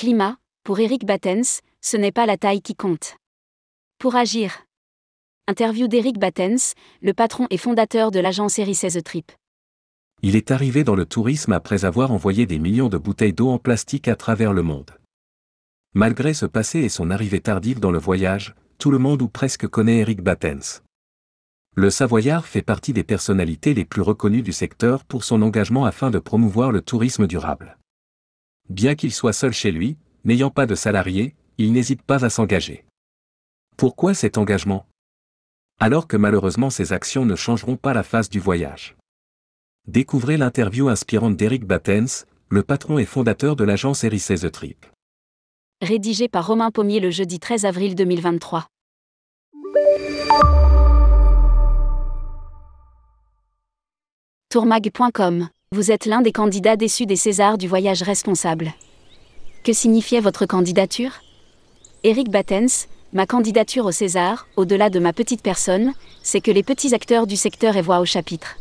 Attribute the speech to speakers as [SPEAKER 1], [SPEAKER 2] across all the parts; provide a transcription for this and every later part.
[SPEAKER 1] Climat, pour Eric Battens, ce n'est pas la taille qui compte. Pour agir. Interview d'Eric Battens, le patron et fondateur de l'agence 16 Trip.
[SPEAKER 2] Il est arrivé dans le tourisme après avoir envoyé des millions de bouteilles d'eau en plastique à travers le monde. Malgré ce passé et son arrivée tardive dans le voyage, tout le monde ou presque connaît Eric Battens. Le Savoyard fait partie des personnalités les plus reconnues du secteur pour son engagement afin de promouvoir le tourisme durable. Bien qu'il soit seul chez lui, n'ayant pas de salariés, il n'hésite pas à s'engager. Pourquoi cet engagement? Alors que malheureusement ses actions ne changeront pas la face du voyage. Découvrez l'interview inspirante d'Eric Battens, le patron et fondateur de l'agence Eric The Trip
[SPEAKER 1] rédigé par Romain Pommier le jeudi 13 avril 2023. Tourmag.com Vous êtes l'un des candidats déçus des Césars du voyage responsable. Que signifiait votre candidature? Eric Battens, ma candidature au César, au-delà de ma petite personne, c'est que les petits acteurs du secteur aient voix au chapitre.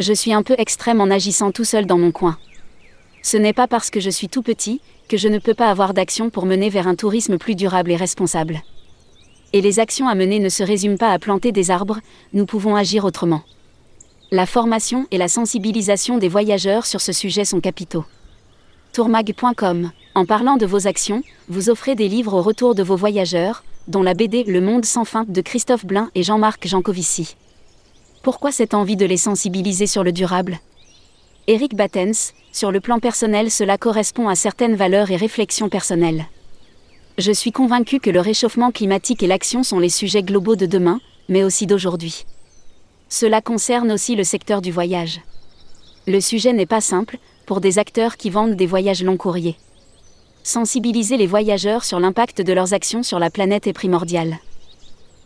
[SPEAKER 1] Je suis un peu extrême en agissant tout seul dans mon coin. Ce n'est pas parce que je suis tout petit que je ne peux pas avoir d'action pour mener vers un tourisme plus durable et responsable. Et les actions à mener ne se résument pas à planter des arbres, nous pouvons agir autrement. La formation et la sensibilisation des voyageurs sur ce sujet sont capitaux. Tourmag.com En parlant de vos actions, vous offrez des livres au retour de vos voyageurs, dont la BD Le Monde sans fin de Christophe Blain et Jean-Marc Jancovici. Pourquoi cette envie de les sensibiliser sur le durable? Eric Battens, sur le plan personnel cela correspond à certaines valeurs et réflexions personnelles. Je suis convaincu que le réchauffement climatique et l'action sont les sujets globaux de demain, mais aussi d'aujourd'hui. Cela concerne aussi le secteur du voyage. Le sujet n'est pas simple, pour des acteurs qui vendent des voyages long courriers. Sensibiliser les voyageurs sur l'impact de leurs actions sur la planète est primordial.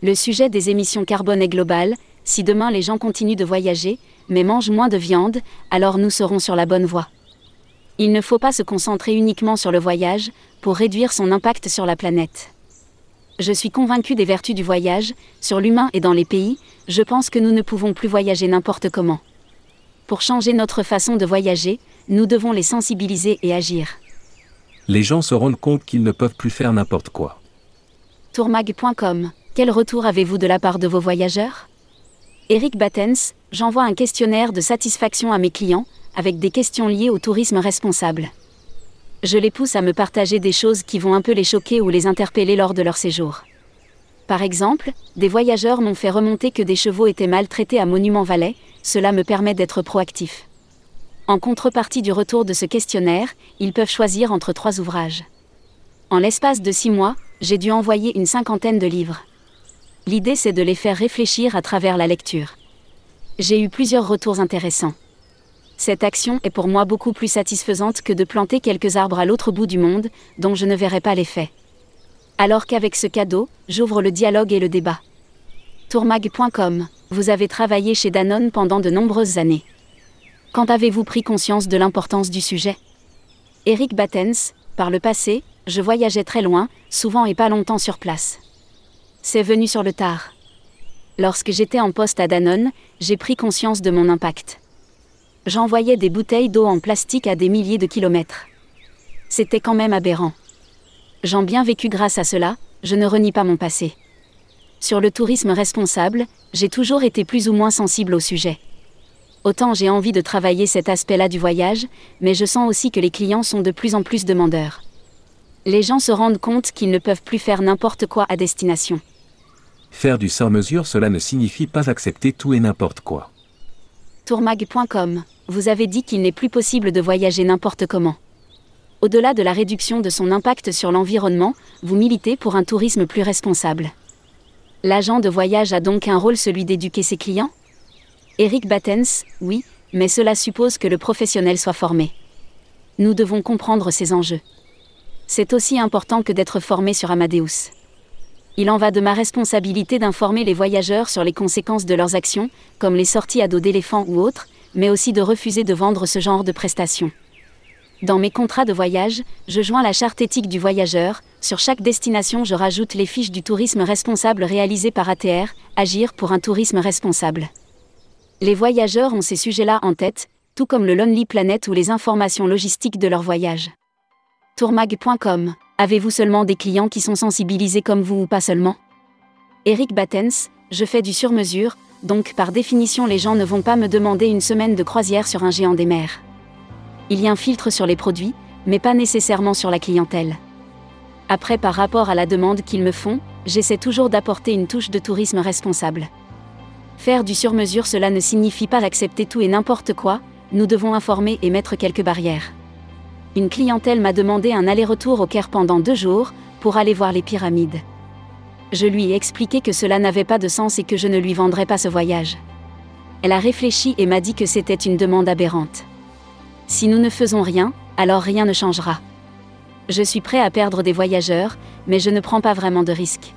[SPEAKER 1] Le sujet des émissions carbone est global, si demain les gens continuent de voyager, mais mangent moins de viande, alors nous serons sur la bonne voie. Il ne faut pas se concentrer uniquement sur le voyage, pour réduire son impact sur la planète. Je suis convaincu des vertus du voyage, sur l'humain et dans les pays, je pense que nous ne pouvons plus voyager n'importe comment. Pour changer notre façon de voyager, nous devons les sensibiliser et agir.
[SPEAKER 2] Les gens se rendent compte qu'ils ne peuvent plus faire n'importe quoi.
[SPEAKER 1] Tourmag.com Quel retour avez-vous de la part de vos voyageurs? Eric Battens, j'envoie un questionnaire de satisfaction à mes clients, avec des questions liées au tourisme responsable. Je les pousse à me partager des choses qui vont un peu les choquer ou les interpeller lors de leur séjour. Par exemple, des voyageurs m'ont fait remonter que des chevaux étaient maltraités à Monument Valais, cela me permet d'être proactif. En contrepartie du retour de ce questionnaire, ils peuvent choisir entre trois ouvrages. En l'espace de six mois, j'ai dû envoyer une cinquantaine de livres. L'idée c'est de les faire réfléchir à travers la lecture. J'ai eu plusieurs retours intéressants. Cette action est pour moi beaucoup plus satisfaisante que de planter quelques arbres à l'autre bout du monde, dont je ne verrai pas l'effet. Alors qu'avec ce cadeau, j'ouvre le dialogue et le débat. Tourmag.com, vous avez travaillé chez Danone pendant de nombreuses années. Quand avez-vous pris conscience de l'importance du sujet? Eric Battens, par le passé, je voyageais très loin, souvent et pas longtemps sur place. C'est venu sur le tard. Lorsque j'étais en poste à Danone, j'ai pris conscience de mon impact. J'envoyais des bouteilles d'eau en plastique à des milliers de kilomètres. C'était quand même aberrant. J'en bien vécu grâce à cela, je ne renie pas mon passé. Sur le tourisme responsable, j'ai toujours été plus ou moins sensible au sujet. Autant j'ai envie de travailler cet aspect-là du voyage, mais je sens aussi que les clients sont de plus en plus demandeurs. Les gens se rendent compte qu'ils ne peuvent plus faire n'importe quoi à destination.
[SPEAKER 2] Faire du sans-mesure, cela ne signifie pas accepter tout et n'importe quoi.
[SPEAKER 1] Tourmag.com, vous avez dit qu'il n'est plus possible de voyager n'importe comment. Au-delà de la réduction de son impact sur l'environnement, vous militez pour un tourisme plus responsable. L'agent de voyage a donc un rôle celui d'éduquer ses clients? Eric Battens, oui, mais cela suppose que le professionnel soit formé. Nous devons comprendre ces enjeux. C'est aussi important que d'être formé sur Amadeus. Il en va de ma responsabilité d'informer les voyageurs sur les conséquences de leurs actions, comme les sorties à dos d'éléphants ou autres, mais aussi de refuser de vendre ce genre de prestations. Dans mes contrats de voyage, je joins la charte éthique du voyageur, sur chaque destination je rajoute les fiches du tourisme responsable réalisées par ATR, Agir pour un tourisme responsable. Les voyageurs ont ces sujets-là en tête, tout comme le Lonely Planet ou les informations logistiques de leur voyage. Tourmag.com. Avez-vous seulement des clients qui sont sensibilisés comme vous ou pas seulement? Eric Battens, je fais du sur-mesure, donc par définition les gens ne vont pas me demander une semaine de croisière sur un géant des mers. Il y a un filtre sur les produits, mais pas nécessairement sur la clientèle. Après par rapport à la demande qu'ils me font, j'essaie toujours d'apporter une touche de tourisme responsable. Faire du sur-mesure cela ne signifie pas accepter tout et n'importe quoi, nous devons informer et mettre quelques barrières. Une clientèle m'a demandé un aller-retour au Caire pendant deux jours, pour aller voir les pyramides. Je lui ai expliqué que cela n'avait pas de sens et que je ne lui vendrais pas ce voyage. Elle a réfléchi et m'a dit que c'était une demande aberrante. Si nous ne faisons rien, alors rien ne changera. Je suis prêt à perdre des voyageurs, mais je ne prends pas vraiment de risques.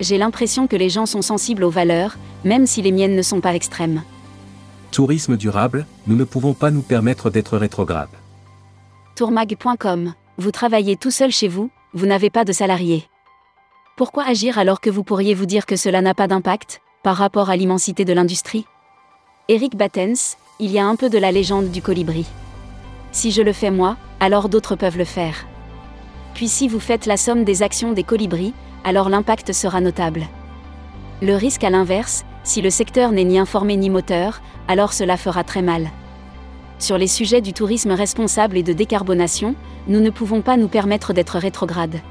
[SPEAKER 1] J'ai l'impression que les gens sont sensibles aux valeurs, même si les miennes ne sont pas extrêmes.
[SPEAKER 2] Tourisme durable, nous ne pouvons pas nous permettre d'être rétrogrades.
[SPEAKER 1] Tourmag.com. Vous travaillez tout seul chez vous, vous n'avez pas de salariés. Pourquoi agir alors que vous pourriez vous dire que cela n'a pas d'impact, par rapport à l'immensité de l'industrie? Eric Battens, il y a un peu de la légende du colibri. Si je le fais moi, alors d'autres peuvent le faire. Puis si vous faites la somme des actions des colibris, alors l'impact sera notable. Le risque à l'inverse, si le secteur n'est ni informé ni moteur, alors cela fera très mal. Sur les sujets du tourisme responsable et de décarbonation, nous ne pouvons pas nous permettre d'être rétrogrades.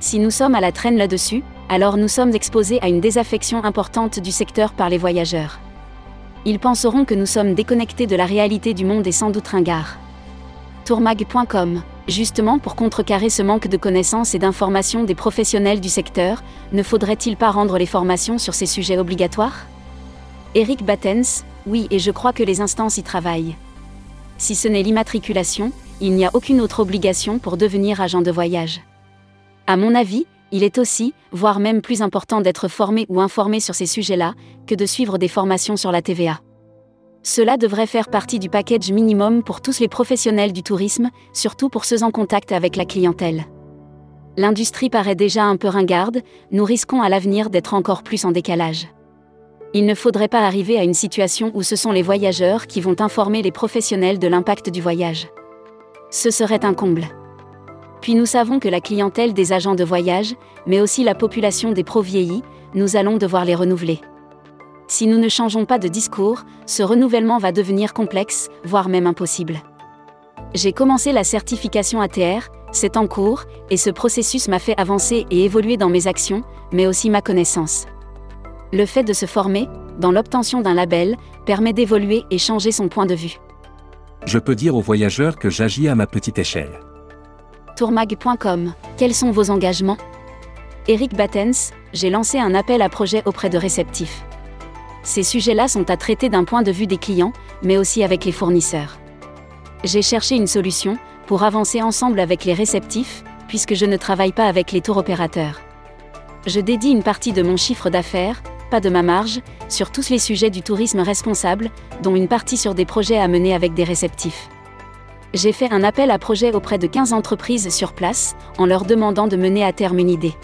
[SPEAKER 1] Si nous sommes à la traîne là-dessus, alors nous sommes exposés à une désaffection importante du secteur par les voyageurs. Ils penseront que nous sommes déconnectés de la réalité du monde et sans doute ringards. Tourmag.com Justement pour contrecarrer ce manque de connaissances et d'informations des professionnels du secteur, ne faudrait-il pas rendre les formations sur ces sujets obligatoires? Eric Battens, oui et je crois que les instances y travaillent. Si ce n'est l'immatriculation, il n'y a aucune autre obligation pour devenir agent de voyage. À mon avis, il est aussi, voire même plus important d'être formé ou informé sur ces sujets-là, que de suivre des formations sur la TVA. Cela devrait faire partie du package minimum pour tous les professionnels du tourisme, surtout pour ceux en contact avec la clientèle. L'industrie paraît déjà un peu ringarde, nous risquons à l'avenir d'être encore plus en décalage. Il ne faudrait pas arriver à une situation où ce sont les voyageurs qui vont informer les professionnels de l'impact du voyage. Ce serait un comble. Puis nous savons que la clientèle des agents de voyage, mais aussi la population des pros vieillis, nous allons devoir les renouveler. Si nous ne changeons pas de discours, ce renouvellement va devenir complexe, voire même impossible. J'ai commencé la certification ATR, c'est en cours, et ce processus m'a fait avancer et évoluer dans mes actions, mais aussi ma connaissance. Le fait de se former, dans l'obtention d'un label, permet d'évoluer et changer son point de vue.
[SPEAKER 2] Je peux dire aux voyageurs que j'agis à ma petite échelle.
[SPEAKER 1] Tourmag.com Quels sont vos engagements? Eric Battens, j'ai lancé un appel à projet auprès de réceptifs. Ces sujets-là sont à traiter d'un point de vue des clients, mais aussi avec les fournisseurs. J'ai cherché une solution pour avancer ensemble avec les réceptifs, puisque je ne travaille pas avec les tours opérateurs. Je dédie une partie de mon chiffre d'affaires, pas de ma marge, sur tous les sujets du tourisme responsable, dont une partie sur des projets à mener avec des réceptifs. J'ai fait un appel à projet auprès de 15 entreprises sur place, en leur demandant de mener à terme une idée.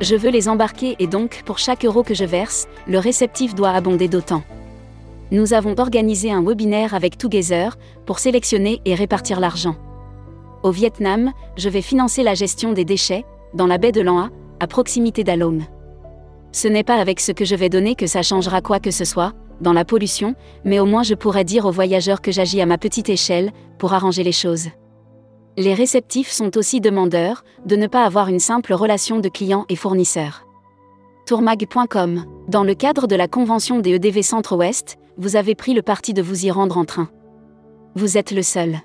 [SPEAKER 1] Je veux les embarquer et donc, pour chaque euro que je verse, le réceptif doit abonder d'autant. Nous avons organisé un webinaire avec Together pour sélectionner et répartir l'argent. Au Vietnam, je vais financer la gestion des déchets, dans la baie de Lanha, à proximité d'Along. Ce n'est pas avec ce que je vais donner que ça changera quoi que ce soit, dans la pollution, mais au moins je pourrais dire aux voyageurs que j'agis à ma petite échelle, pour arranger les choses. Les réceptifs sont aussi demandeurs de ne pas avoir une simple relation de client et fournisseur. Tourmag.com Dans le cadre de la convention des EDV Centre-Ouest, vous avez pris le parti de vous y rendre en train. Vous êtes le seul.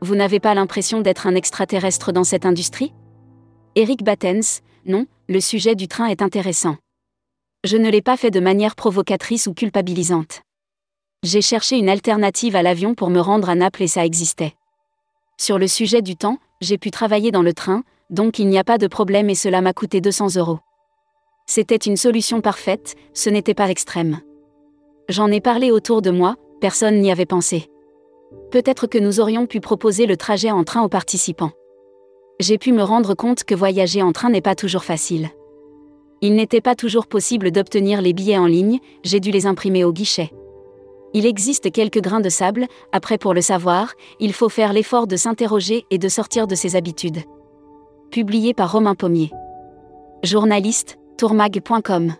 [SPEAKER 1] Vous n'avez pas l'impression d'être un extraterrestre dans cette industrie? Eric Battens, non, le sujet du train est intéressant. Je ne l'ai pas fait de manière provocatrice ou culpabilisante. J'ai cherché une alternative à l'avion pour me rendre à Naples et ça existait. Sur le sujet du temps, j'ai pu travailler dans le train, donc il n'y a pas de problème et cela m'a coûté 200 euros. C'était une solution parfaite, ce n'était pas extrême. J'en ai parlé autour de moi, personne n'y avait pensé. Peut-être que nous aurions pu proposer le trajet en train aux participants. J'ai pu me rendre compte que voyager en train n'est pas toujours facile. Il n'était pas toujours possible d'obtenir les billets en ligne, j'ai dû les imprimer au guichet. Il existe quelques grains de sable, après pour le savoir, il faut faire l'effort de s'interroger et de sortir de ses habitudes. Publié par Romain Pommier. Journaliste, tourmag.com.